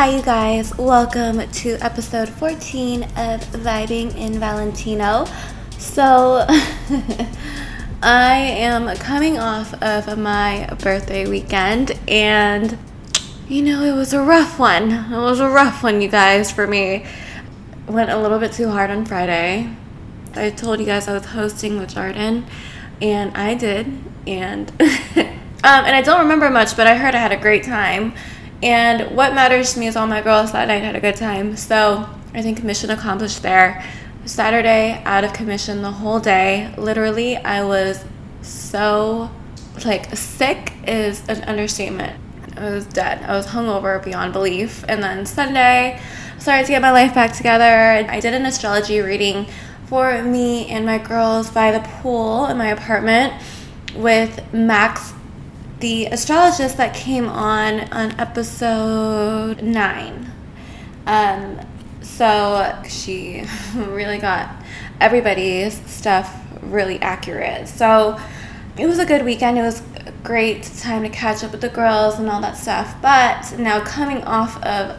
Hi, you guys. Welcome to episode 14 of Vibing in Valentino. So, I am coming off of my birthday weekend, and you know, it was a rough one. It was a rough one, you guys, for me. Went a little bit too hard on Friday. I told you guys I was hosting with Jordan, and I did. And um, and I don't remember much, but I heard I had a great time. And what matters to me is all my girls that night had a good time. So I think mission accomplished there. Saturday, out of commission the whole day. Literally, I was so like sick is an understatement. I was dead. I was hungover beyond belief. And then Sunday, started to get my life back together. I did an astrology reading for me and my girls by the pool in my apartment with Max the astrologist that came on on episode nine. Um, so she really got everybody's stuff really accurate. So it was a good weekend. It was a great time to catch up with the girls and all that stuff. But now coming off of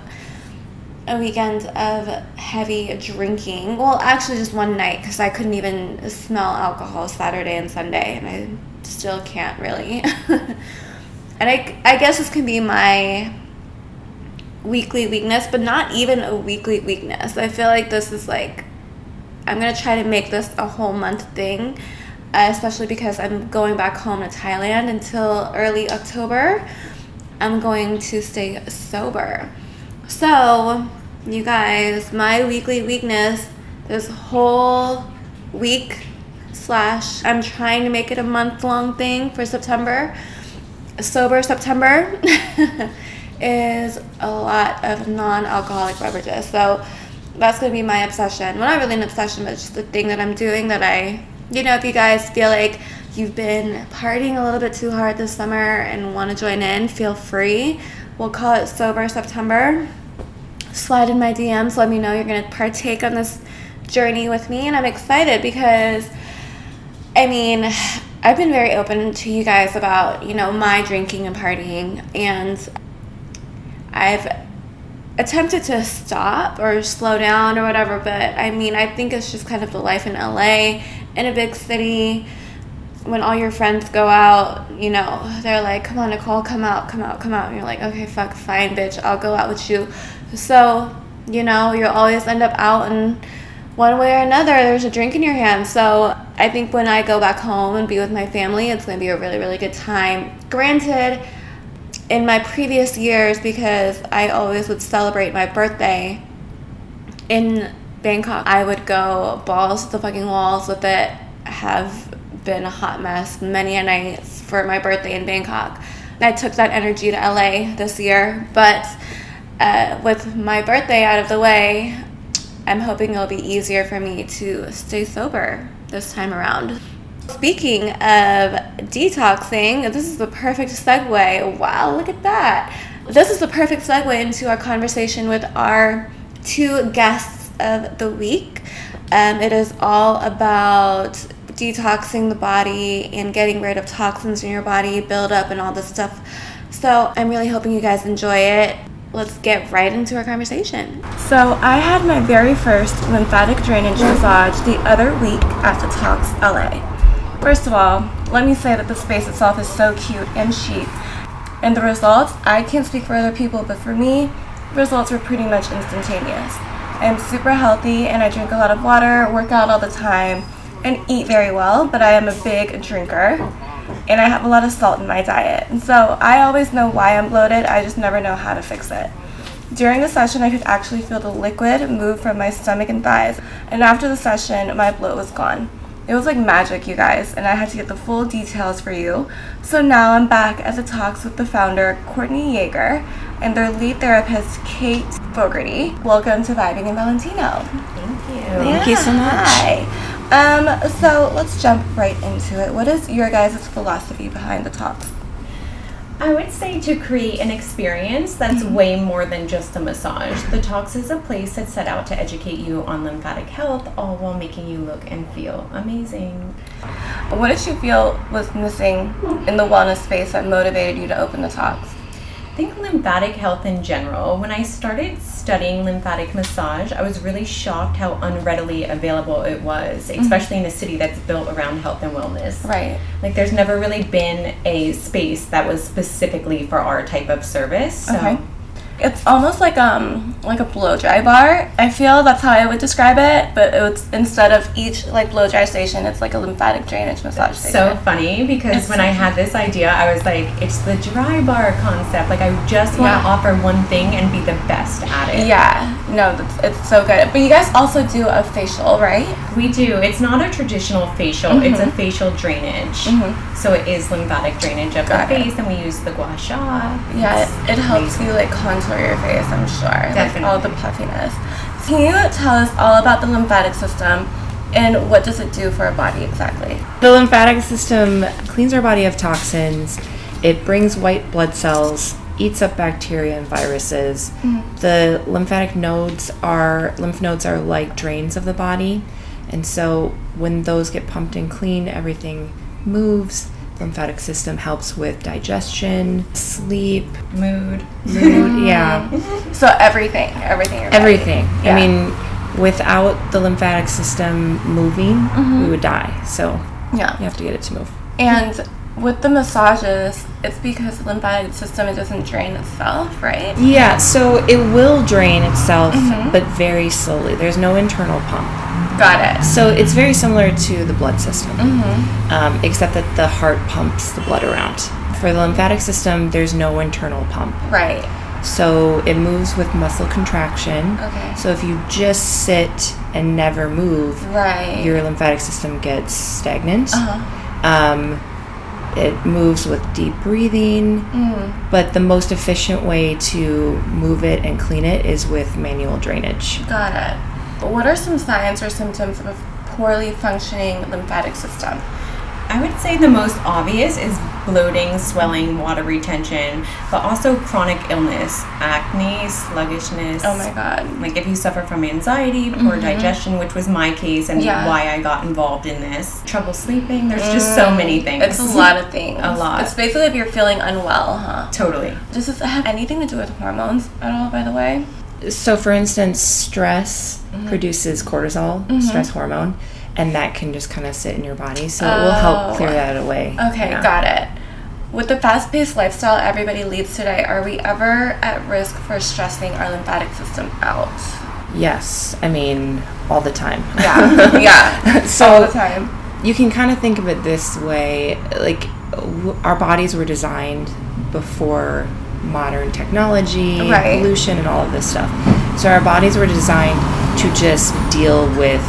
a weekend of heavy drinking, well, actually just one night because I couldn't even smell alcohol Saturday and Sunday, and I still can't really. and I, I guess this can be my weekly weakness, but not even a weekly weakness. I feel like this is like, I'm to try to make this a whole month thing, uh, especially because I'm going back home to Thailand until early October. I'm going to stay sober. So, you guys, my weekly weakness this whole week slash I'm trying to make it a month long thing for September. Sober September is a lot of non alcoholic beverages. So that's going to be my obsession. Well, not really an obsession, but just the thing that I'm doing that I, you know, if you guys feel like you've been partying a little bit too hard this summer and want to join in, feel free. We'll call it Sober September. Slide in my DMs, let me know you're going to partake on this journey with me. And I'm excited because I mean, I've been very open to you guys about, you know, my drinking and partying, and I've attempted to stop or slow down or whatever, but I mean, I think it's just kind of the life in LA, in a big city. When all your friends go out, you know, they're like, come on, Nicole, come out, come out, come out. And you're like, okay, fuck, fine, bitch, I'll go out with you. So, you know, you'll always end up out and one way or another, there's a drink in your hand. So I think when I go back home and be with my family, it's going to be a really, really good time. Granted, in my previous years, because I always would celebrate my birthday in Bangkok, I would go balls to the fucking walls with it. Have been a hot mess many a nights for my birthday in Bangkok. I took that energy to LA this year, but uh, with my birthday out of the way, I'm hoping it'll be easier for me to stay sober this time around. Speaking of detoxing, this is the perfect segue. Wow, look at that. This is the perfect segue into our conversation with our two guests of the week. Um, it is all about detoxing the body and getting rid of toxins in your body, build up, and all this stuff. So I'm really hoping you guys enjoy it let's get right into our conversation. So, I had my very first lymphatic drainage massage the other week at the Tox LA. First of all, let me say that the space itself is so cute and chic. And the results, I can't speak for other people, but for me, results were pretty much instantaneous. I am super healthy and I drink a lot of water, work out all the time, and eat very well, but I am a big drinker and I have a lot of salt in my diet. And so I always know why I'm bloated, I just never know how to fix it. During the session, I could actually feel the liquid move from my stomach and thighs, and after the session, my bloat was gone. It was like magic, you guys, and I had to get the full details for you. So now I'm back at the Tox with the founder, Courtney Yeager, and their lead therapist, Kate Fogarty. Welcome to Vibing in Valentino. Thank you. Yeah, Thank you so much. Hi. Um, so let's jump right into it. What is your guys' philosophy behind the Tox? I would say to create an experience that's Mm-hmm. way more than just a massage. The Tox is a place that's set out to educate you on lymphatic health, all while making you look and feel amazing. What did you feel was missing in the wellness space that motivated you to open the Tox? I think lymphatic health in general. When I started studying lymphatic massage, I was really shocked how unreadily available it was, mm-hmm. especially in a city that's built around health and wellness. Right. Like, there's never really been a space that was specifically for our type of service. So. Okay. It's almost like um like a blow dry bar. I feel that's how I would describe it, but it's instead of each like blow dry station, it's like a lymphatic drainage massage So station. funny because It's when so I had this idea, I was like, it's the dry bar concept. Like, I just want to Yeah. offer one thing and be the best at it. Yeah, no, that's, it's so good. But you guys also do a facial, right? We do. It's not a traditional facial, it's a mm-hmm. facial drainage. Mm-hmm. So it is lymphatic drainage of Got the it. face, and we use the gua sha. Yeah, it, it helps amazing. you like contour your face, I'm sure. Like all the puffiness. Can you tell us all about the lymphatic system and what does it do for our body exactly? The lymphatic system cleans our body of toxins. It brings white blood cells, eats up bacteria and viruses. Mm-hmm. The lymphatic nodes are lymph nodes are like drains of the body, and so when those get pumped and clean, everything moves. The lymphatic system helps with digestion, sleep, mood. mood. yeah, So everything, everything. in your body. everything. Yeah. I mean, without the lymphatic system moving, we mm-hmm. would die. So yeah. you have to get it to move. And with the massages, it's because the lymphatic system it doesn't drain itself, right? Yeah, so it will drain itself, Mm-hmm. but very slowly. There's no internal pump. Got it. So it's very similar to the blood system, Mm-hmm. um, except that the heart pumps the blood around. For the lymphatic system, there's no internal pump. Right. So it moves with muscle contraction. Okay. So if you just sit and never move, Right. your lymphatic system gets stagnant. uh-huh. Um, it moves with deep breathing, Mm. but the most efficient way to move it and clean it is with manual drainage. Got it. What are some signs or symptoms of a poorly functioning lymphatic system? I would say the most obvious is bloating, swelling, water retention, but also chronic illness, acne, sluggishness. Oh my god. Like if you suffer from anxiety, poor mm-hmm. digestion, which was my case and Yeah. why I got involved in this, trouble sleeping, there's just so mm, many things. It's a lot of things. A lot. It's basically if you're feeling unwell, huh? Totally. Does this have anything to do with hormones at all, by the way? So, for instance, stress Mm-hmm. produces cortisol, mm-hmm. stress hormone, and that can just kind of sit in your body. So, it will Oh. help clear oh. that away. Okay, Yeah. got it. With the fast paced lifestyle everybody leads today, are we ever at risk for stressing our lymphatic system out? Yes, I mean, all the time. Yeah, yeah. so, all the time. you can kind of think of it this way like w- our bodies were designed before modern technology Right. pollution and all of this stuff so our bodies were designed to just deal with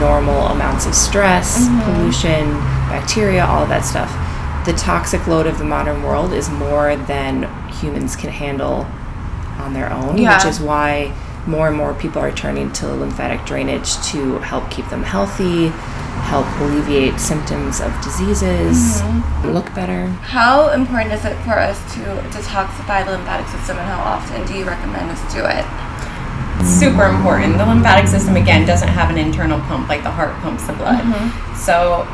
normal amounts of stress mm-hmm. pollution bacteria all of that stuff the toxic load of the modern world is more than humans can handle on their own Yeah. which is why more and more people are turning to lymphatic drainage to help keep them healthy, help alleviate symptoms of diseases, mm-hmm. look better. How important is it for us to detoxify the lymphatic system and how often do you recommend us do it? Super important. The lymphatic system again doesn't have an internal pump like the heart pumps the blood. So,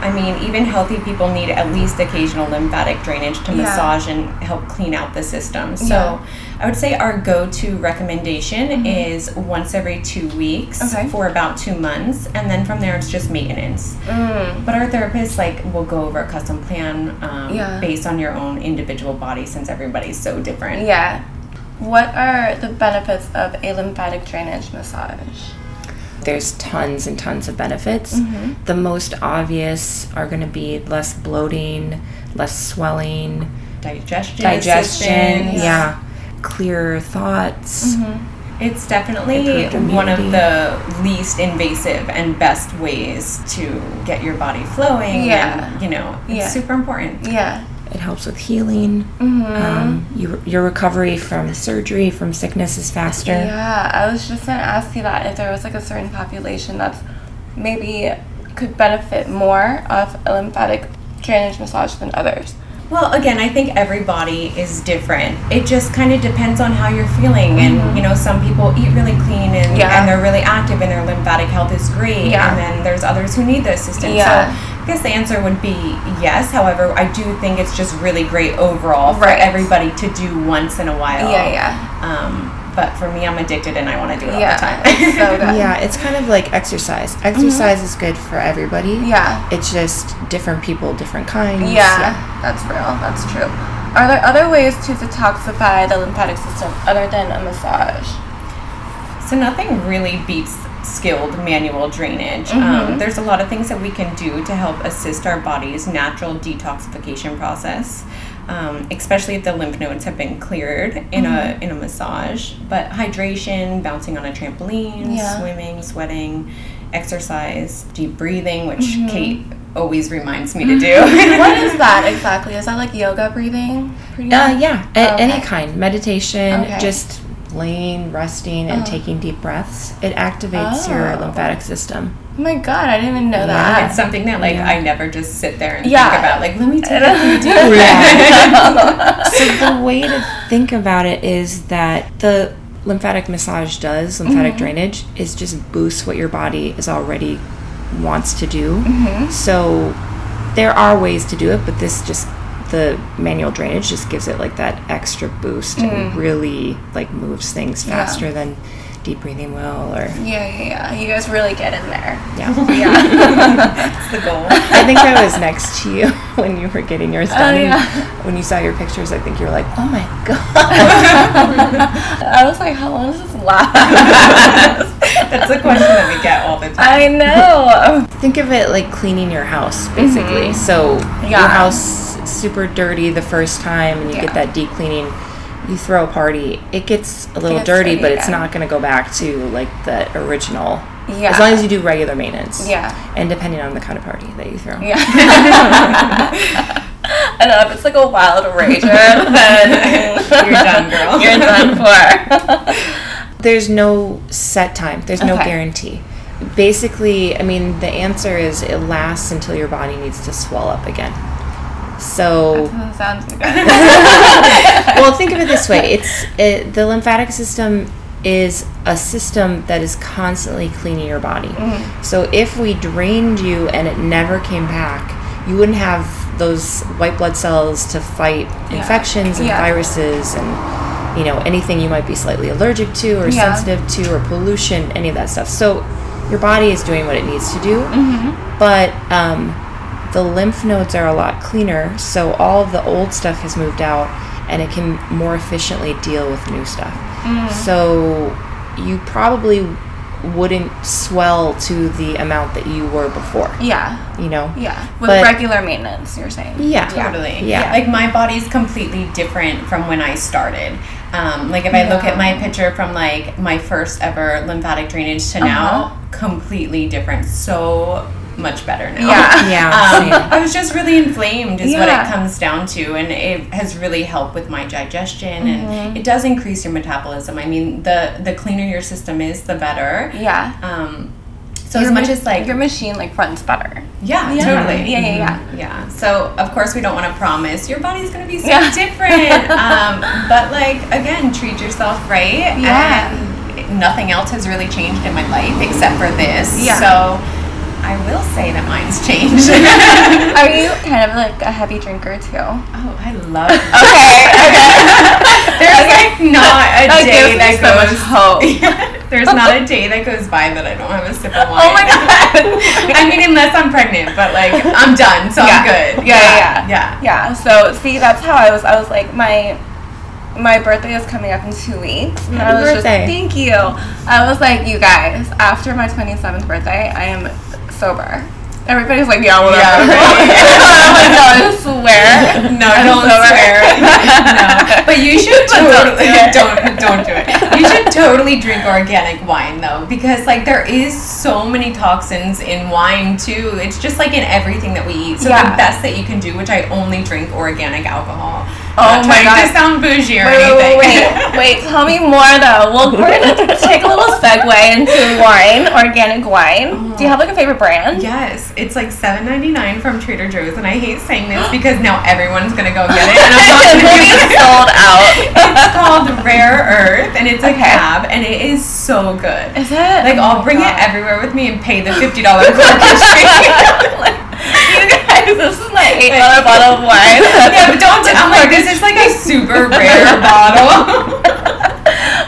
I mean, even healthy people need at least occasional lymphatic drainage to Yeah. massage and help clean out the system. So, Yeah. I would say our go-to recommendation is once every 2 weeks Okay. for about 2 months and then from there it's just maintenance. Mm. But our therapists like will go over a custom plan um, Yeah. based on your own individual body since everybody's so different. Yeah. What are the benefits of a lymphatic drainage massage? There's tons and tons of benefits. Mm-hmm. The most obvious are going to be less bloating, less swelling, Digestion, digestion, assistance. yeah, clearer thoughts. Mm-hmm. It's definitely one of the least invasive and best ways to get your body flowing. Yeah. And, you know, it's Yeah. super important. Yeah. It helps with healing. Mm-hmm. Um, you, your recovery from surgery, from sickness is faster. Yeah, I was just gonna ask you that if there was like a certain population that's maybe could benefit more of a lymphatic drainage massage than others. Well, again, I think every body is different. It just kind of depends on how you're feeling. And, you know, some people eat really clean and, Mm-hmm. Yeah. and they're really active and their lymphatic health is great. Yeah. And then there's others who need the assistance. Yeah. So I guess the answer would be yes. However, I do think it's just really great overall for Right. everybody to do once in a while. Yeah, yeah. Um, but for me, I'm addicted and I want to do it Yeah. all the time. So good. Yeah, it's kind of like exercise. Exercise is good for everybody. Yeah. It's just different people, different kinds. Yeah, that's real. That's true. Are there other ways to detoxify the lymphatic system other than a massage? So nothing really beats skilled manual drainage. Mm-hmm. Um, there's a lot of things that we can do to help assist our body's natural detoxification process, um, especially if the lymph nodes have been cleared in Mm-hmm. a in a massage. But hydration, bouncing on a trampoline, Yeah. swimming, sweating, exercise, deep breathing, which Mm-hmm. Kate always reminds me to do. what is that exactly? Is that like yoga breathing? Uh, yeah, a- any Okay. kind. Meditation, Okay. just laying, resting, and Uh-huh. taking deep breaths. It activates your Oh. lymphatic system. Oh my god, I didn't even know Yeah. that. It's something that like Yeah. I never just sit there and Yeah. think about. Like, let me take a few deep so the way to think about it is that the lymphatic massage does lymphatic mm-hmm. drainage is just boosts what your body is already wants to do mm-hmm. so there are ways to do it but this just the manual drainage just gives it like that extra boost and really like moves things Yeah. faster than deep breathing will or Yeah, yeah, yeah. You guys really get in there. yeah Yeah. That's the goal. I think I was next to you when you were getting yours done. and Oh, yeah. When you saw your pictures, I think you were like, "Oh my god!" I was like, how long does this last? That's a question that we get all the time. I know. Think of it like cleaning your house, basically. So Mm-hmm. Yeah. your house is super dirty the first time, and you Yeah. get that deep cleaning. You throw a party, it gets a little gets dirty, dirty but it's not going to go back to like the original. Yeah. As long as you do regular maintenance. Yeah. And depending on the kind of party that you throw. Yeah. I know if it's like a wild rager, then You're done, girl. You're done for. There's no set time. There's no guarantee. Basically, I mean, the answer is it lasts until your body needs to swell up again. So, Sounds good. well, think of it this way: it's it, the lymphatic system is a system that is constantly cleaning your body. Mm-hmm. So, if we drained you and it never came back, you wouldn't have those white blood cells to fight infections and Yeah. viruses and you know anything you might be slightly allergic to or Yeah. sensitive to or pollution, any of that stuff. So, your body is doing what it needs to do, Mm-hmm. but um, the lymph nodes are a lot cleaner, so all of the old stuff has moved out and it can more efficiently deal with new stuff. Mm. So you probably wouldn't swell to the amount that you were before, yeah. you know? Yeah. With But- regular maintenance, you're saying. Yeah. Totally. Yeah. Like my body's completely different from when I started. Um, like if I look at my picture from like my first ever lymphatic drainage to Uh-huh. now, completely different. So much better now. Yeah. Yeah. Um. I was just really inflamed, is what it comes down to, and it has really helped with my digestion, Mm-hmm. and it does increase your metabolism. I mean, the the cleaner your system is, the better. Yeah. Um, so Your as much ma- as like your machine like runs better. yeah, Yeah. totally. Yeah, yeah, yeah. Yeah. So of course we don't want to promise your body's gonna be so Yeah. different. um, but like again, treat yourself right. Yeah. And nothing else has really changed in my life except for this. Yeah. So I will say that mine's changed. Are you kind of like a heavy drinker too? oh, I love. Okay. Okay. There's like not a That day gives me that so much goes. hope. There's not a day that goes by that I don't have a sip of wine. Oh my god. I mean, unless I'm pregnant, but like I'm done, so yeah. I'm good. Yeah, yeah, yeah. yeah. So see, that's how I was. I was like, my my birthday is coming up in two weeks, and I Happy was birthday. just thank you. I was like, you guys, after my twenty seventh birthday, I am sober. Everybody's like, yeah, whatever. Yeah, right. I'm like, no, I swear. No, I'm don't sober. swear. no, but you should But don't totally do don't do it. You should totally drink organic wine though, because like there is so many toxins in wine too. It's just like in everything that we eat. So Yeah. the best that you can do, which I only drink organic alcohol, Oh Not my God. to sound bougie or Wait, anything. wait, wait, wait. Tell me more though. Well, we're gonna take a little segue into wine, organic wine. Do you oh. have like a favorite brand? Yes, it's like seven ninety nine from Trader Joe's, and I hate saying this because now everyone's gonna go get it, and I'm not gonna be sold out. It's called Rare Earth, and it's a Okay. cab, and it is so good. Is it? Like Oh I'll bring God. it everywhere with me and pay the fifty dollar corkage fee. This is eight dollar bottle of wine. yeah, but don't. I'm like, this is like a super rare bottle.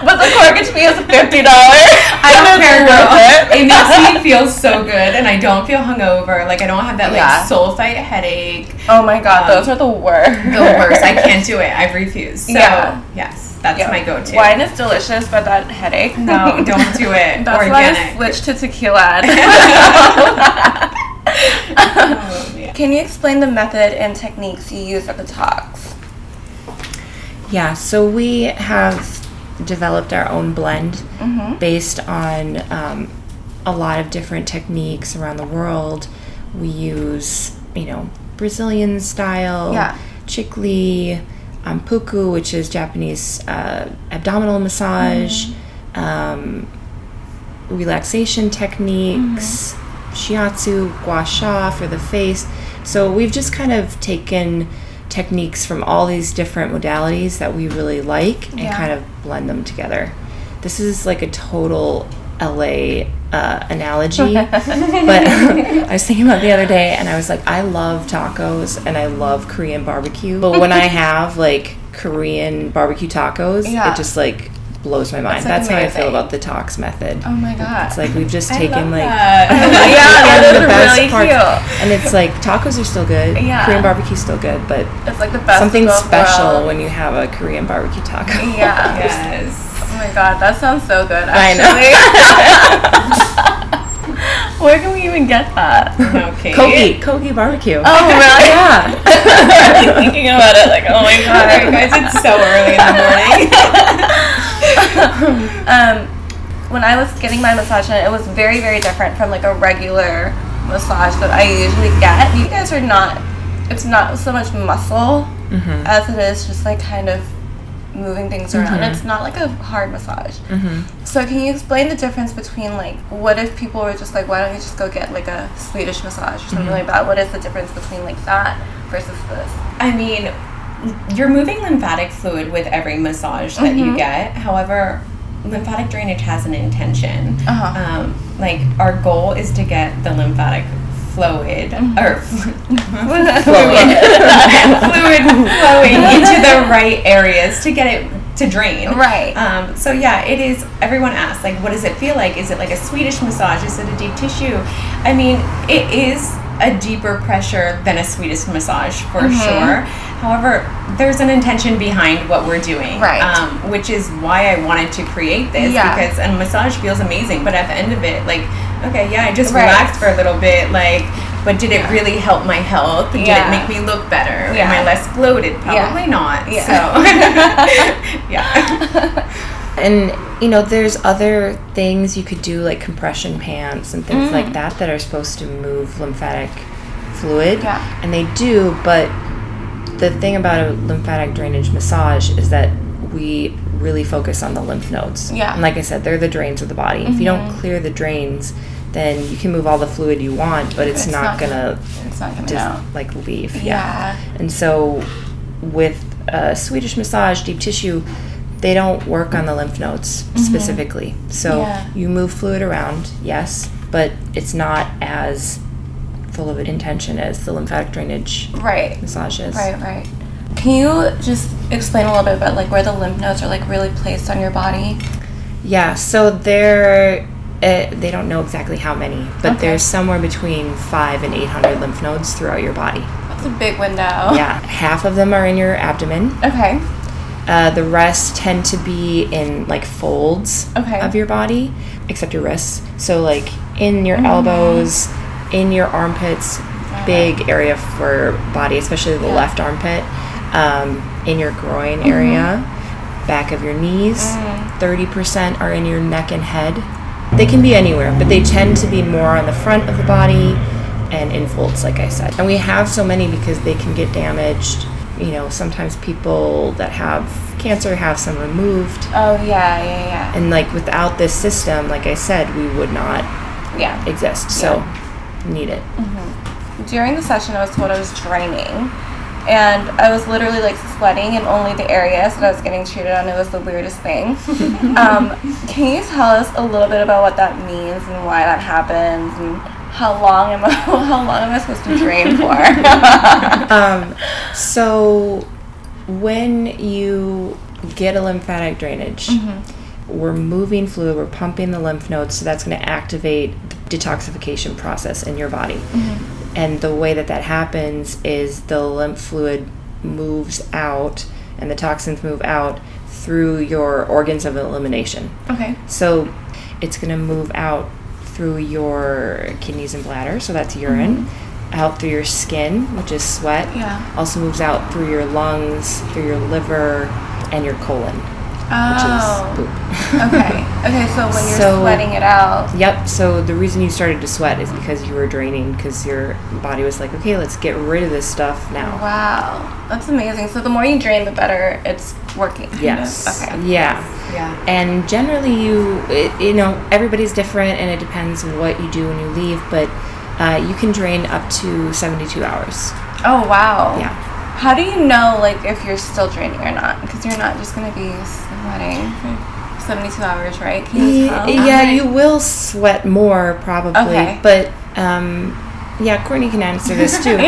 But the corkage fee is fifty dollars. I don't care, girl. It. It makes me feel so good, and I don't feel hungover. Like I don't have that like Yeah. sulfite headache. Oh my god, Um, those are the worst. The worst. I can't do it. I've refused. So Yeah. yes, that's Yeah. my go-to. Wine is delicious, but that headache. No, don't do it. That's why I Organic. switched to tequila. Oh, yeah. Can you explain the method and techniques you use at the Tox? Yeah, so we have developed our own blend Mm-hmm. based on um, a lot of different techniques around the world. We use, you know, Brazilian style, Yeah. Chikly, um, puku, which is Japanese uh, abdominal massage, Mm-hmm. um, relaxation techniques, shiatsu, gua sha for the face. So we've just kind of taken techniques from all these different modalities that we really like and Yeah. kind of blend them together. This is like a total LA uh, analogy, but I was thinking about it the other day and I was like, I love tacos and I love Korean barbecue. But when I have like Korean barbecue tacos, Yeah. it just like blows my mind. like, That's how I feel about the Tox method. Oh my god. It's like we've just I taken like oh yeah, and that is really cute. and it's like tacos are still good. Yeah. Korean barbecue's still good, but It's like the best. something special worlds. when you have a Korean barbecue taco. Yeah. Yes. Oh my god, that sounds so good. I Actually. Where can we even get that? Okay. Kogi, Kogi barbecue. Oh really? yeah. I'm thinking about it like, oh my Sorry, god. guys, it's so early in the morning. um, when I was getting my massage, it was very, very different from like a regular massage that I usually get. You guys are not. It's not so much muscle Mm-hmm. as it is just like kind of moving things around. Mhm. It's not like a hard massage. hmm So can you explain the difference between like what if people were just like why don't you just go get like a Swedish massage or something Mhm. like that? What is the difference between like that versus this? I mean, you're moving lymphatic fluid with every massage that you Mhm. get. However, lymphatic drainage has an intention. Uh-huh. Um, like our goal is to get the lymphatic fluid Mhm. or Flowing. fluid flowing into the right areas to get it to drain. Right. Um, so yeah, it is. Everyone asks like, what does it feel like? Is it like a Swedish massage? Is it a deep tissue? I mean, it is a deeper pressure than a Swedish massage for Mhm. sure. However, there's an intention behind what we're doing, Right. Um, which is why I wanted to create this Yeah. because a massage feels amazing, but at the end of it, like, okay, yeah, I just Right. relaxed for a little bit, like. But did it really help my health? Did Yeah. it make me look better? Yeah. Am I less bloated? Yeah. Probably not. Yeah. So, yeah. And you know, there's other things you could do like compression pants and things Mm. like that that are supposed to move lymphatic fluid. Yeah. And they do, but the thing about a lymphatic drainage massage is that we really focus on the lymph nodes. Yeah. And like I said, they're the drains of the body. If you don't Mhm. clear the drains, then you can move all the fluid you want, but it's, It's not, not gonna It's not coming just like leave. Yeah. And so with a Swedish massage, deep tissue, they don't work on the lymph nodes specifically. So Mm-hmm. Yeah. you move fluid around, yes, but it's not as full of intention as the lymphatic drainage Right. massage is. Right, right. Can you just explain a little bit about like where the lymph nodes are like really placed on your body? Yeah, so they're uh, they don't know exactly how many, but Okay. there's somewhere between five and eight hundred lymph nodes throughout your body. That's a big window. Yeah, half of them are in your abdomen. Okay. Uh, the rest tend to be in like folds Okay. of your body, except your wrists. So like in your Mhm. elbows, in your armpits, big area for body, especially the Yeah. left armpit, um, in your groin area, back of your knees. Mm. Thirty percent are in your neck and head. They can be anywhere, but they tend to be more on the front of the body and in folds, like I said. And we have so many because they can get damaged you know, sometimes people that have cancer have some removed. Oh yeah, yeah, yeah. And like without this system, like I said, we would not yeah. exist. So need it. During the session, I was told I was draining, and I was literally like sweating in only the areas that I was getting treated on. It was the weirdest thing. um, can you tell us a little bit about what that means and why that happens and how long am I how long am I supposed to drain for? Um, so when you get a lymphatic drainage, we're moving fluid, we're pumping the lymph nodes, so that's going to activate the detoxification process in your body. And the way that that happens is the lymph fluid moves out and the toxins move out through your organs of elimination. okay. So it's going to move out through your kidneys and bladder, so that's urine, mm-hmm. out through your skin, which is sweat. Yeah. Also moves out through your lungs, through your liver, and your colon, which Oh. is poop. okay. Okay. So when you're So- sweating it out. Yep. So the reason you started to sweat is because you were draining, because your body was like, okay, let's get rid of this stuff now. Wow, that's amazing. So the more you drain, the better it's working. Yes. Okay. Yeah. Yeah. And generally, you it, you know everybody's different, and it depends on what you do when you leave. But uh, you can drain up to seventy-two hours. Oh wow. Yeah. How do you know like if you're still draining or not? Because you're not just gonna be sweating for 72 hours, right? Can you tell? Yeah, you will sweat more probably, Okay. but um, yeah, Courtney can answer this too.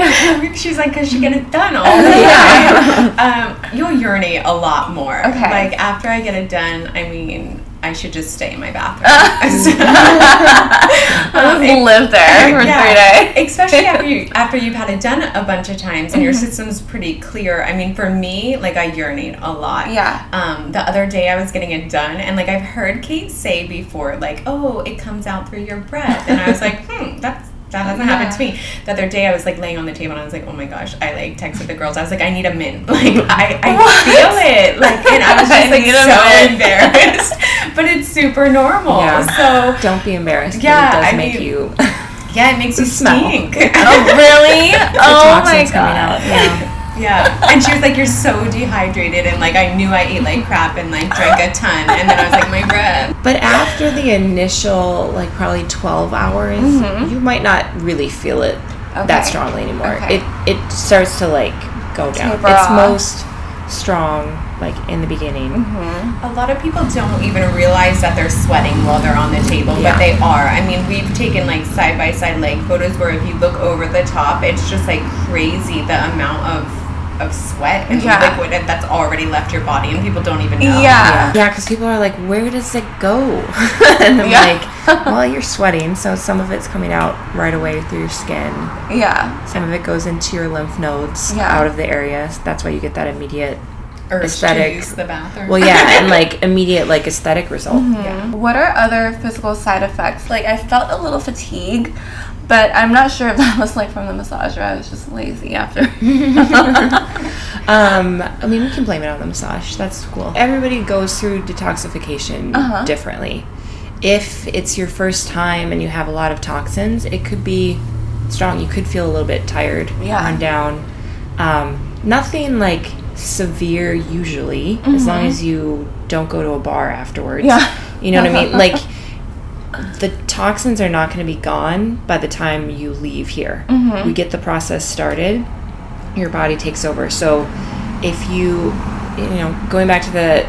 She's like, because she get it done all the time. um, you'll urinate a lot more. Okay. Like after I get it done, I mean, I should just stay in my bathroom. I'll just live there for Yeah. three days. Especially after you after you've had it done a bunch of times and your system's pretty clear. I mean, for me, like I urinate a lot. Yeah. Um, the other day I was getting it done, and like I've heard Kate say before, like, "Oh, it comes out through your breath," and I was like, "Hmm, that's." That hasn't happened to me. The other day, I was like laying on the table, and I was like, "Oh my gosh!" I like texted the girls. I was like, "I need a mint. Like, I, I What? feel it. Like, and I was I just like so embarrassed, but it's super normal. Yeah. So Don't be embarrassed. Yeah, it does I make mean- you yeah, it makes you smell. stink. Oh really? oh my toxins coming out. god. Yeah. Yeah, and she was like, "You're so dehydrated," and like I knew I ate like crap and like drank a ton, and then I was like, "My breath." But after the initial, like probably 12 hours, you might not really feel it. Okay. that strongly anymore. Okay. It it starts to like go down. Taper it's off. most strong like in the beginning. Mm-hmm. A lot of people don't even realize that they're sweating while they're on the table, Yeah. but they are. I mean, we've taken like side by side leg photos where if you look over the top, it's just like crazy the amount of of sweat and Yeah. liquid that's already left your body, and people don't even know. Yeah. Yeah, because people are like, "Where does it go?" and I'm Yeah. like, "Well, you're sweating, so some of it's coming out right away through your skin. Yeah. Some of it goes into your lymph nodes, Yeah. out of the area. So that's why you get that immediate. Urge Aesthetic. to use the bathroom. Well, yeah, and like immediate like aesthetic result. Mm-hmm. What are other physical side effects? Like I felt a little fatigue, but I'm not sure if that was like from the massage or I was just lazy after. Um, I mean, we can blame it on the massage. That's cool. Everybody goes through detoxification Uh-huh. differently. If it's your first time and you have a lot of toxins, it could be strong. You could feel a little bit tired, Yeah. run down. Um, nothing like severe usually, as long as you don't go to a bar afterwards. Mm-hmm. Yeah. You know what I mean? Like the toxins are not going to be gone by the time you leave here. Mm-hmm. We get the process started, your body takes over. So if you, you know, going back to the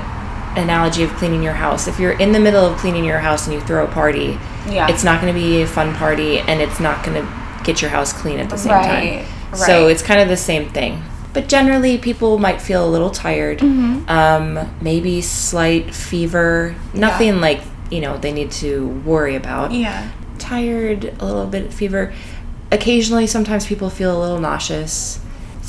analogy of cleaning your house, if you're in the middle of cleaning your house and you throw a party, Yeah. it's not going to be a fun party and it's not going to get your house clean at the same Right, time. So it's kind of the same thing. But generally, people might feel a little tired, Mm-hmm. um, maybe slight fever, nothing like you know they need to worry about. yeah. Tired, a little bit fever. Occasionally, sometimes people feel a little nauseous.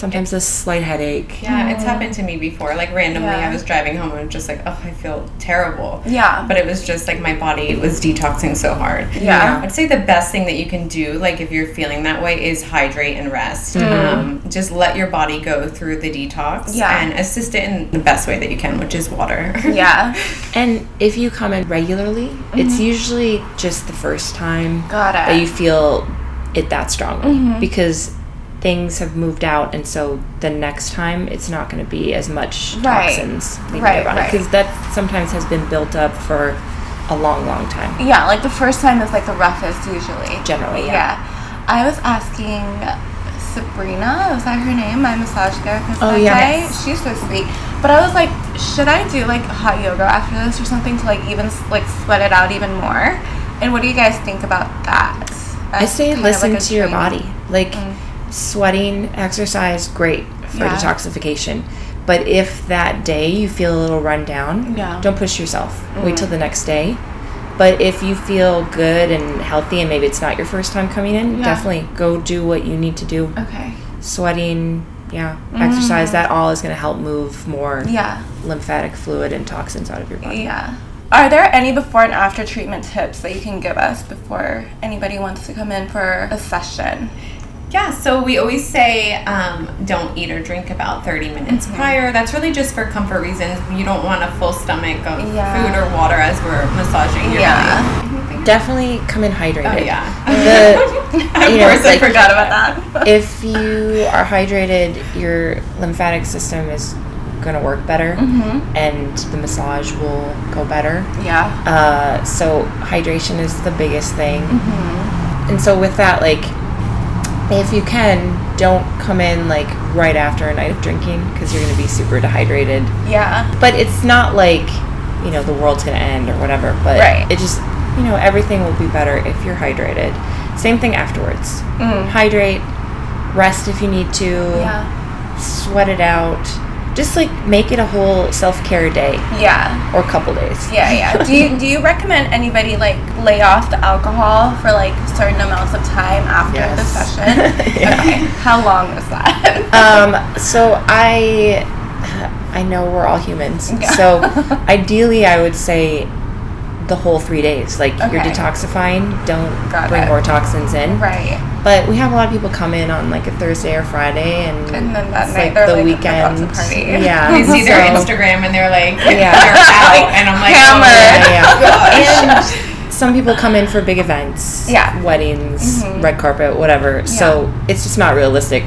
Sometimes a slight headache. Yeah, it's happened to me before. Like randomly, Yeah. I was driving home and just like, oh, I feel terrible. Yeah. But it was just like my body was detoxing so hard. Yeah. I'd say the best thing that you can do, like if you're feeling that way, is hydrate and rest. Um, just let your body go through the detox Yeah. and assist it in the best way that you can, which is water. Yeah. And if you come in regularly, it's usually just the first time Mm-hmm. Got it. that you feel it that strongly Mm-hmm. because things have moved out, and so the next time it's not going to be as much Right. toxins Right, your right. because that sometimes has been built up for a long, long time. Yeah, like the first time is like the roughest usually. Generally, yeah. Yeah. I was asking Sabrina, was that her name? My massage therapist Oh, yeah. Yes. She's so sweet. But I was like, should I do like hot yoga after this or something to like even like sweat it out even more? And what do you guys think about that? I say listen like to your body. Like Mm. Sweating, exercise, great for Yeah. detoxification. But if that day you feel a little run down, Yeah. don't push yourself. Wait Mm. till the next day. But if you feel good and healthy and maybe it's not your first time coming in, Yeah. definitely go do what you need to do. Okay. Sweating, yeah, exercise, that all is going to help move more. Yeah. lymphatic fluid and toxins out of your body. Yeah. Are there any before and after treatment tips that you can give us before anybody wants to come in for a session? Yeah, so we always say um, don't eat or drink about 30 minutes Mm-hmm. prior. That's really just for comfort reasons. You don't want a full stomach of Yeah. food or water as we're massaging your Yeah. body. Definitely come in hydrated. Oh, yeah. The, of you know, course, I like- forgot about that. if you are hydrated, your lymphatic system is going to work better Mm-hmm. and the massage will go better. Yeah. Uh, so, hydration is the biggest thing. Mm-hmm. And so, with that, like, if you can, don't come in like right after a night of drinking because you're going to be super dehydrated. Yeah. But it's not like, you know, the world's going to end or whatever. But Right. it just, you know, everything will be better if you're hydrated. Same thing afterwards. Mm. Hydrate, rest if you need to, Yeah. sweat it out. Just like make it a whole self care day Yeah. or couple days. Yeah, yeah. Do you do you recommend anybody like lay off the alcohol for like certain amounts of time after the Yes. session? Yeah. Okay. How long is that? Um, so I, I know we're all humans. Yeah. So ideally, I would say the whole three days. Like you're detoxifying, don't Got bring it. more toxins in. right. But we have a lot of people come in on like a Thursday or Friday, and, And then that it's night like they're the like, weekend. "I'm about to party." Yeah, I see their so- Instagram and they're like, Yeah. you're out. And I'm like, Hammered. oh, Yeah, yeah. And some people come in for big events, Yeah. weddings, Mhm. red carpet, whatever. So it's just not realistic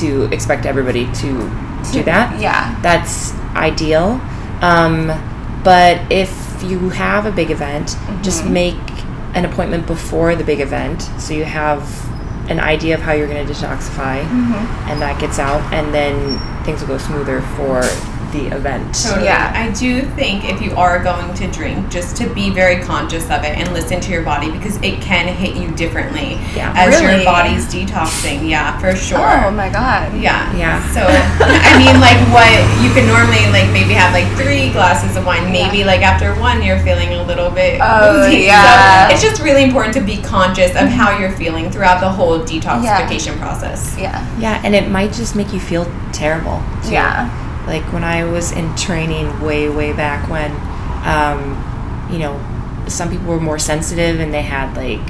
to expect everybody to do that. Yeah. That's ideal. Um, but if you have a big event, just Mm-hmm. make an appointment before the big event so you have an idea of how you're going to detoxify Mm-hmm. and that gets out and then things will go smoother for the event. Totally. Yeah. I do think if you are going to drink, just to be very conscious of it and listen to your body because it can hit you differently Yeah. as Really? your body's detoxing. Yeah, for sure. Oh my god. Yeah. Yeah. So, I mean, like, what you can normally, like, maybe have, like, three glasses of wine. Maybe, like, after one, you're feeling a little bit Oh, woozy. yeah. So, it's just really important to be conscious of how you're feeling throughout the whole detoxification process. Yeah. Yeah, and it might just make you feel terrible. Too. Yeah. Like when I was in training way, way back when, um, you know, some people were more sensitive and they had like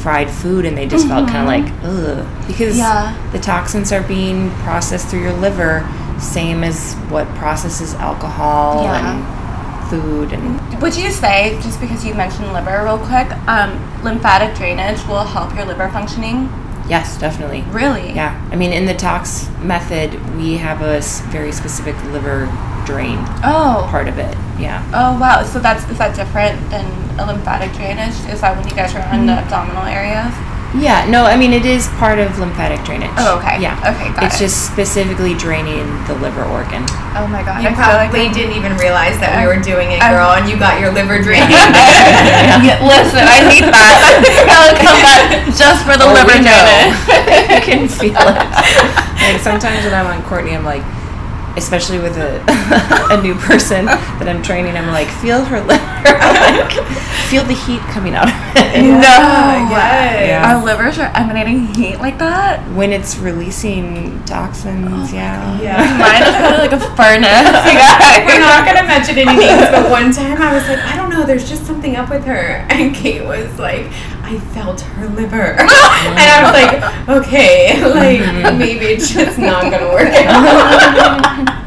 fried food and they just felt kind of like, ugh. Because Yeah. the toxins are being processed through your liver, same as what processes alcohol Yeah. and food and Would you say, just because you mentioned liver real quick, um, lymphatic drainage will help your liver functioning? Yes, definitely. Really? Yeah, I mean, in the tox method, we have a very specific liver drain Oh. part of it. Yeah. Oh wow. So that's is that different than a lymphatic drainage? Is that when you guys are on the mm-hmm. abdominal areas? Yeah, no, I mean, it is part of lymphatic drainage. Oh, okay. Yeah. Okay, got It's it. just specifically draining the liver organ. Oh my god. You I feel like probably didn't even realize that we were doing it, I'm- girl, and you got your liver drained. Yeah, listen, I need that. I'll come back just for the Oh, liver we know. drainage. I can feel it. Like sometimes when I'm on Courtney, I'm like, especially with a, a new person that I'm training, I'm like, feel her liver. like, feel the heat coming out of it. No. yes. Yeah. Our livers are emanating heat like that. When it's releasing toxins, oh yeah. Yeah. Mine is kind of like a furnace. You. We're not gonna mention any names, but one time I was like, I don't know, there's just something up with her, and Kate was like, I felt her liver, and I was like, okay, like maybe it's just not gonna work out.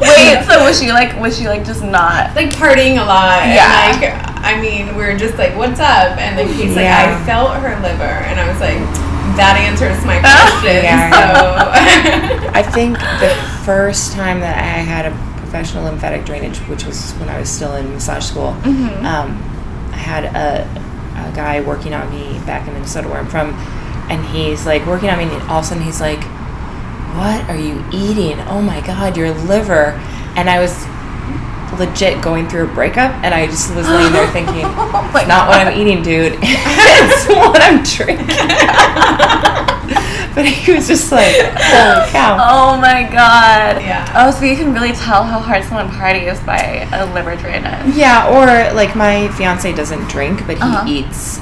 Wait, so was she like? Was she like just not? like partying a lot, Yeah. and like I mean, we were just like, what's up? And then Kate's like, I felt her liver, and I was like, that answers my question. Yeah. So I think the first time that I had a professional lymphatic drainage, which was when I was still in massage school, Mm-hmm. um, I had a, a guy working on me back in Minnesota where I'm from, and he's like working on me, and all of a sudden he's like, What are you eating? Oh my God, your liver. And I was legit going through a breakup, and I just was laying there thinking, Oh It's not what I'm eating, dude. it's what I'm drinking. but he was just like, Holy cow. Oh my god. Yeah. Oh, so you can really tell how hard someone parties by a liver drainage. Yeah, or like my fiance doesn't drink, but he Uh-huh. eats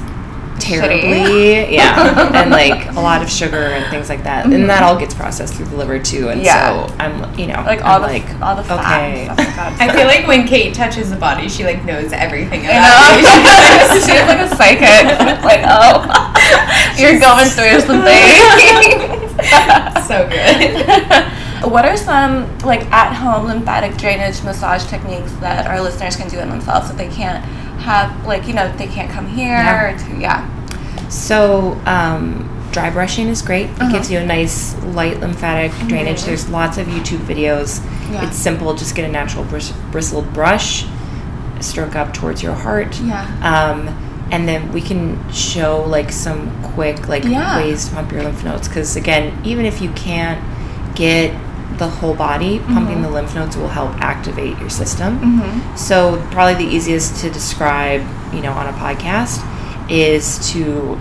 terribly. Yeah, and like a lot of sugar and things like that, and mm-hmm. that all gets processed through the liver too. And Yeah. so I'm, you know, Like all I'm the like, all the fat okay. and stuff like that. I feel like when Kate touches the body, she like knows everything I about know. you. She's like a psychic. like, oh, you're going through something. so good. What are some like at-home lymphatic drainage massage techniques that our listeners can do it themselves if they can't have like you know they can't come here Yeah. to yeah So um, dry brushing is great. It Uh-huh. gives you a nice light lymphatic drainage. There's lots of YouTube videos. Yeah. It's simple. Just get a natural bris- bristled brush, stroke up towards your heart. Yeah. Um, and then we can show like some quick like Yeah. ways to pump your lymph nodes. Because again, even if you can't get the whole body, pumping the lymph nodes will help activate your system. Mm-hmm. So probably the easiest to describe, you know, on a podcast is to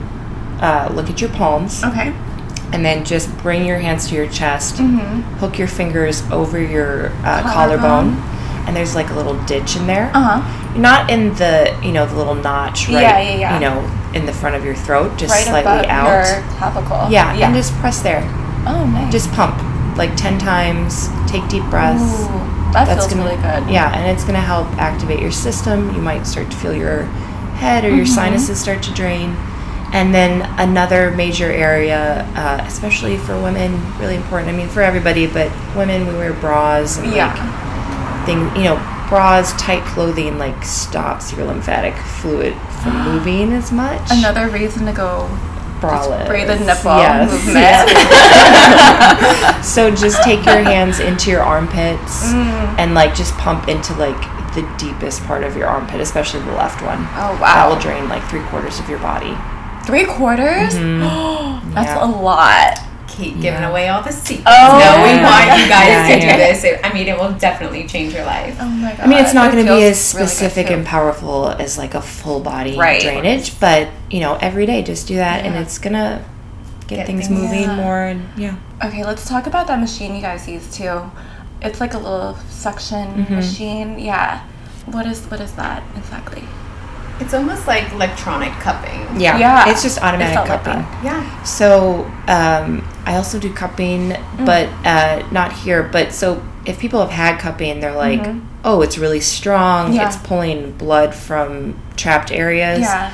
uh, look at your palms okay and then just bring your hands to your chest, mm-hmm. hook your fingers over your uh, Collarbone. collarbone, and there's like a little ditch in there. uh-huh Not in the, you know, the little notch right, Yeah, yeah, yeah. you know, in the front of your throat, just right slightly above out. your clavicle Yeah, yeah and just press there. oh nice Just pump like 10 times, take deep breaths. Ooh, that feels gonna, really good Yeah, and it's going to help activate your system. You might start to feel your head or your Mhm. sinuses start to drain. And then another major area, uh, especially for women, really important. I mean, for everybody, but women, we wear bras and yeah like thing. You know, bras, tight clothing, like stops your lymphatic fluid from moving as much. another reason to go braless. spray the nipple Yes, movement. yes. so just take your hands into your armpits Mm. and like just pump into like the deepest part of your armpit, especially the left one. oh wow. That will drain like three quarters of your body. three quarters that's Mm-hmm. Yeah. a lot Kate giving Yeah. away all the secrets. Oh. no, we want you guys Yeah, to do yeah. this. It- I mean, it will definitely change your life. oh my god I mean, it's not going to be as specific too. and powerful as like a full body Right. drainage, but you know, every day just do that, and it's gonna get, Get things things- moving Yeah. more. And yeah, Okay, let's talk about that machine you guys use too. It's like a little suction Mhm. machine. Yeah. What is what is that exactly? It's almost like electronic cupping. yeah, Yeah. It's just automatic felt like cupping. Yeah. So um, I also do cupping, but uh, not here. But so if people have had cupping, they're like, Mhm. "Oh, it's really strong. Yeah. It's pulling blood from trapped areas." Yeah.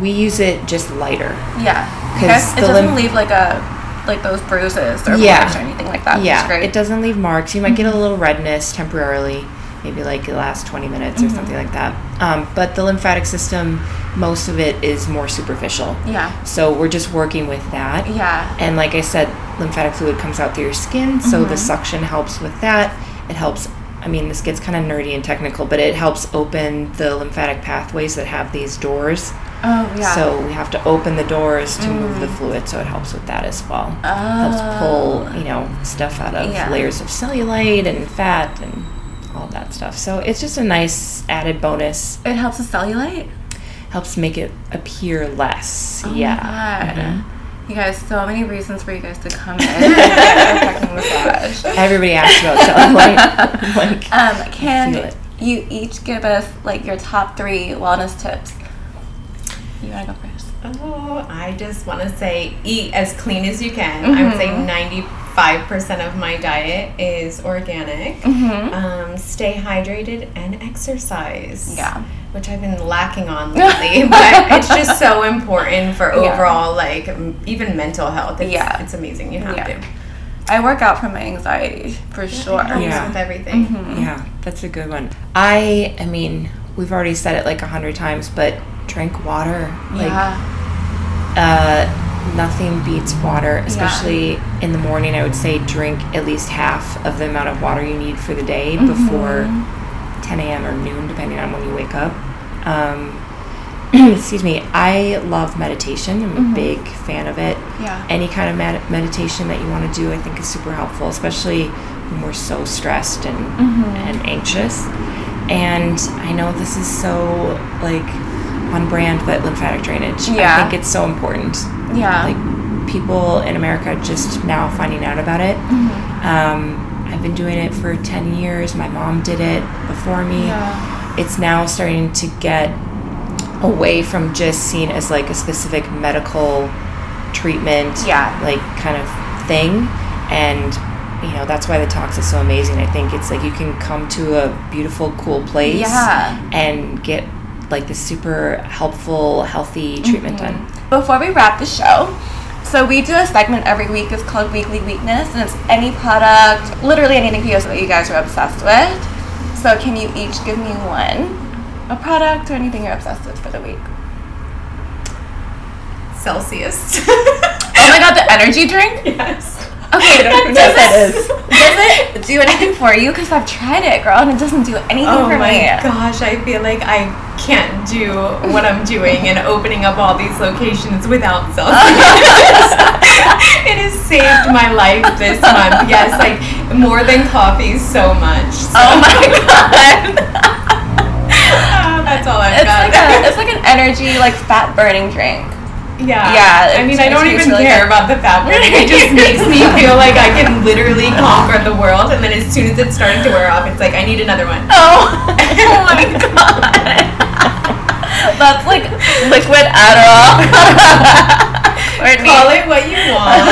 We use it just lighter. Yeah. 'Cause Okay. It doesn't lymph- leave like a like those bruises or Yeah. marks or anything like that. yeah, great. it doesn't leave marks. You might get a little redness temporarily, maybe like the last 20 minutes or Mm-hmm. something like that. Um, but the lymphatic system, most of it is more superficial. Yeah. So we're just working with that. Yeah. And like I said, lymphatic fluid comes out through your skin, so Mm-hmm. the suction helps with that. It helps. I mean, this gets kind of nerdy and technical, but it helps open the lymphatic pathways that have these doors. Oh yeah. So we have to open the doors to move the Mm. fluid, so it helps with that as well. oh. Helps pull, you know, stuff out of Yeah. layers of cellulite and fat and all that stuff. So it's just a nice added bonus. It helps with cellulite. Helps make it appear less. Oh yeah. My God. Mhm. You guys, so many reasons for you guys to come in and get a fucking massage. Everybody asks about cellulite. I'm like, Um, can it. you each give us like your top three wellness tips? You wanna go first? Oh, I just want to say eat as clean as you can. I would say Mhm. 95% of my diet is organic. Mm-hmm. Um, stay hydrated and exercise. Yeah. Which I've been lacking on lately, but it's just so important for Yeah. overall, like, m- even mental health. It's, Yeah. It's amazing. You have Yeah. to. I work out for my anxiety for sure. It helps Yeah. with everything. Mhm. Yeah, that's a good one. I, I mean, we've already said it like a hundred times, but drink water. Like, yeah. uh, nothing beats water, especially in the morning. I would say drink at least half of the amount of water you need for the day Mm-hmm. before 10 a.m. or noon, depending on when you wake up. Um, excuse me. I love meditation. I'm a big fan of it. Mm-hmm. Yeah. Any kind of med- meditation that you want to do, I think, is super helpful, especially when we're so stressed and Mm-hmm. and anxious. And I know this is so like on brand, but lymphatic drainage. Yeah. I think it's so important. Yeah. Like people in America just now finding out about it. Mm-hmm. Um, I've been doing it for 10 years. My mom did it before me. Yeah. It's now starting to get away from just seen as like a specific medical treatment, Yeah. like kind of thing. And you know that's why the Tox is so amazing. I think it's like you can come to a beautiful, cool place, Yeah. and get like the super helpful, healthy mm-hmm. treatment done. Before we wrap the show, so we do a segment every week. It's called Weekly Weakness, and it's any product, literally anything for you that you guys are obsessed with. So can you each give me one, a product or anything you're obsessed with for the week? Celsius. Oh my god, the energy drink. yes. Okay, I don't know does what that it, is. does it do anything for you? Because I've tried it, girl, and it doesn't do anything Oh for me. Oh my gosh, I feel like I can't do what I'm doing and opening up all these locations without Celsius. it has saved my life this month. Yes, like more than coffee, so much. So, Oh my god. Ah, that's all I've It's got. like a, it's like an energy, like fat burning drink. Yeah. yeah, I mean, I don't even really care good. about the fabric. It just makes me feel like I can literally conquer the world. And then as soon as it's starting to wear off, it's like I need another one. Oh, oh my god. That's like liquid Adderall. Courtney. Call it what you want.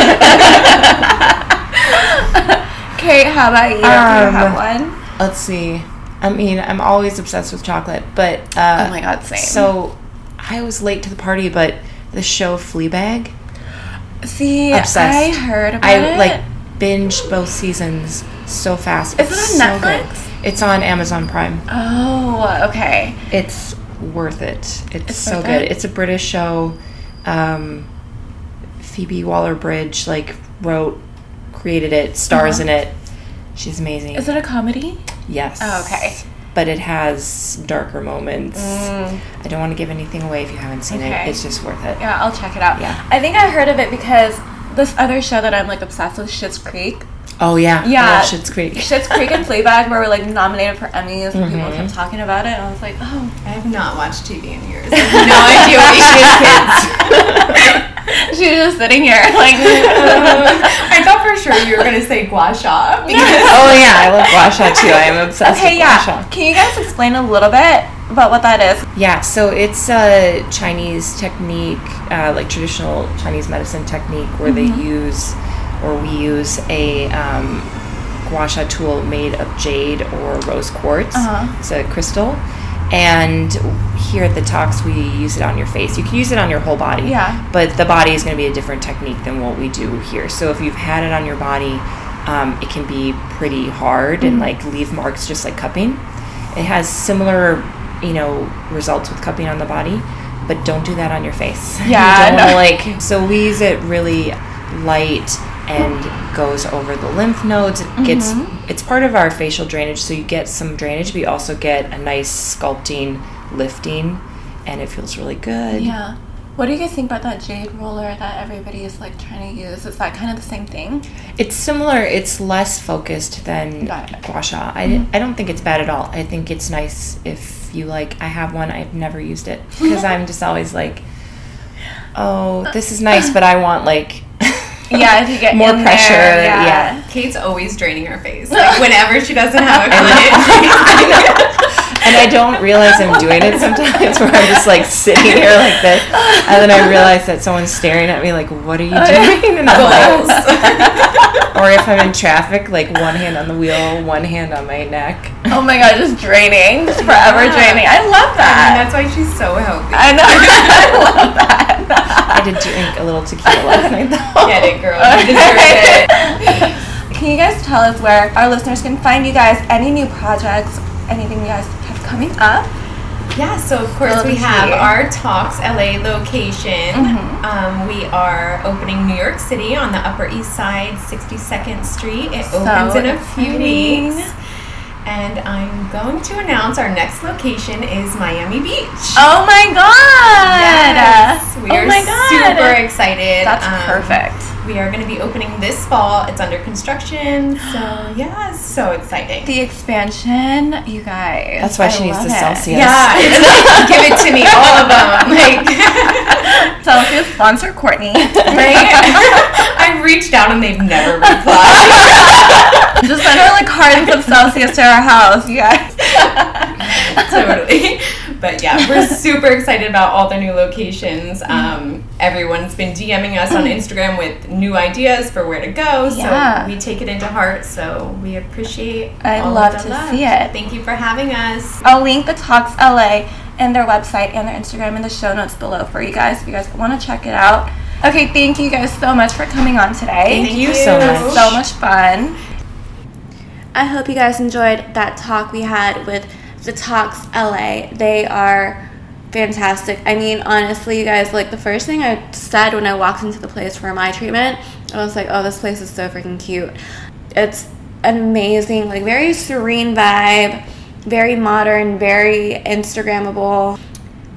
Kate, how about you? Do you Um, have one? Let's see. I mean, I'm always obsessed with chocolate, but uh, Oh my god, same. So I was late to the party, but the show Fleabag, see, obsessed. I heard about I it. like binged both seasons so fast. Is it It's on so good. Netflix? It's on Amazon Prime. Oh, okay. It's worth it. It's, It's so good. it? It's a British show. Um, Phoebe Waller-Bridge like wrote, created it, stars Uh-huh. in it. She's amazing. Is it a comedy? yes. Oh, okay. But it has darker moments. Mm. I don't want to give anything away if you haven't seen Okay. it. It's just worth it. Yeah, I'll check it out. Yeah. I think I heard of it because this other show that I'm like obsessed with, Schitt's Creek. Oh yeah. Yeah. I love Schitt's Creek. Schitt's Creek and Fleabag were like nominated for Emmys, and people Mhm. kept talking about it, and I was like, oh. I have not watched TV in years. I have no idea what you kids. She was just sitting here, like, I thought for sure you were gonna say gua sha. because- oh yeah, I love gua sha too. I am obsessed okay, with yeah. gua sha. Can you guys explain a little bit about what that is? Yeah, so it's a Chinese technique, uh, like traditional Chinese medicine technique, where they use, or we use a um, gua sha tool made of jade or rose quartz. Uh-huh. It's a crystal. And here at the Tox, we use it on your face. You can use it on your whole body. Yeah. But the body is going to be a different technique than what we do here. So if you've had it on your body, um, it can be pretty hard and like leave marks just like cupping. It has similar, you know, results with cupping on the body, but don't do that on your face. Yeah, don't no. like. So we use it really light and goes over the lymph nodes. It gets Mm-hmm. it's part of our facial drainage, so you get some drainage, but you also get a nice sculpting, lifting, and it feels really good. Yeah. What do you guys think about that jade roller that everybody is like trying to use? Is that kind of the same thing? It's similar. It's less focused than gua sha. I, I don't think it's bad at all. I think it's nice if you like. I have one. I've never used it because I'm just always like, oh, this is nice, but I want like Yeah, if you get more in pressure. there, yeah. yeah. Kate's always draining her face. Like whenever she doesn't have a client. and I don't realize I'm doing it sometimes where I'm just like sitting here like this. And then I realize that someone's staring at me like, what are you doing? And I'm like, or if I'm in traffic, like one hand on the wheel, one hand on my neck. Oh my god, just draining. Just forever Yeah. draining. I love that. that's why she's so healthy. I know. I love that. I did drink a little tequila last night though. Get it, girl. You deserve it. Can you guys tell us where our listeners can find you guys? Any new projects? Anything you guys have coming up? Yeah, so of course we have our Tox LA location. Mhm. Um, we are opening New York City on the Upper East Side, 62nd Street. It So opens in a few weeks. And I'm going to announce our next location is Miami Beach. Oh my god! Yes, we oh are my god! super excited. That's Um, perfect. We are going to be opening this fall. It's under construction, so yeah, so exciting. The expansion, you guys. That's why I she needs love the it. Celsius. Yeah, it's like, give it to me, all of them. Like, Celsius sponsor Courtney. right? I've reached out and they've never replied. Just send her like cartons of Celsius to our house, you guys. totally. But yeah, we're super excited about all the new locations. Um, everyone's been DMing us on Instagram with new ideas for where to go, so Yeah. we take it into heart. So we appreciate. I'd all of love the to love. see it. Thank you for having us. I'll link the Tox LA and their website and their Instagram in the show notes below for you guys if you guys want to check it out. Okay, thank you guys so much for coming on today. Thank you so much. so much fun. I hope you guys enjoyed that talk we had with Tox LA. They are fantastic. I mean, honestly, you guys, like the first thing I said when I walked into the place for my treatment, I was like, oh, this place is so freaking cute. It's an amazing, like, very serene vibe, very modern, very Instagrammable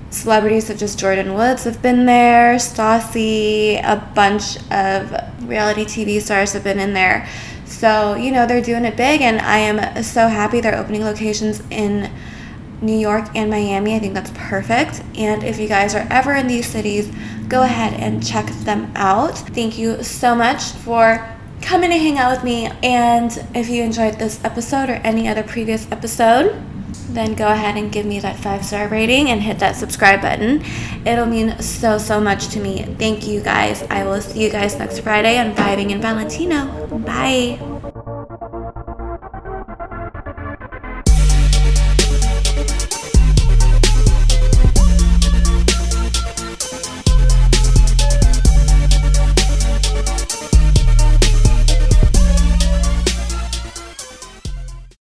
celebrities such as Jordyn Woods have been there, Stassi, a bunch of reality TV stars have been in there. So, you know, they're doing it big, and I am so happy they're opening locations in New York and Miami. I think that's perfect. And if you guys are ever in these cities, go ahead and check them out. Thank you so much for coming to hang out with me. And if you enjoyed this episode or any other previous episode, then go ahead and give me that five star rating and hit that subscribe button. It'll mean so, so much to me. Thank you guys. I will see you guys next Friday on Vibing in Valentino. Bye.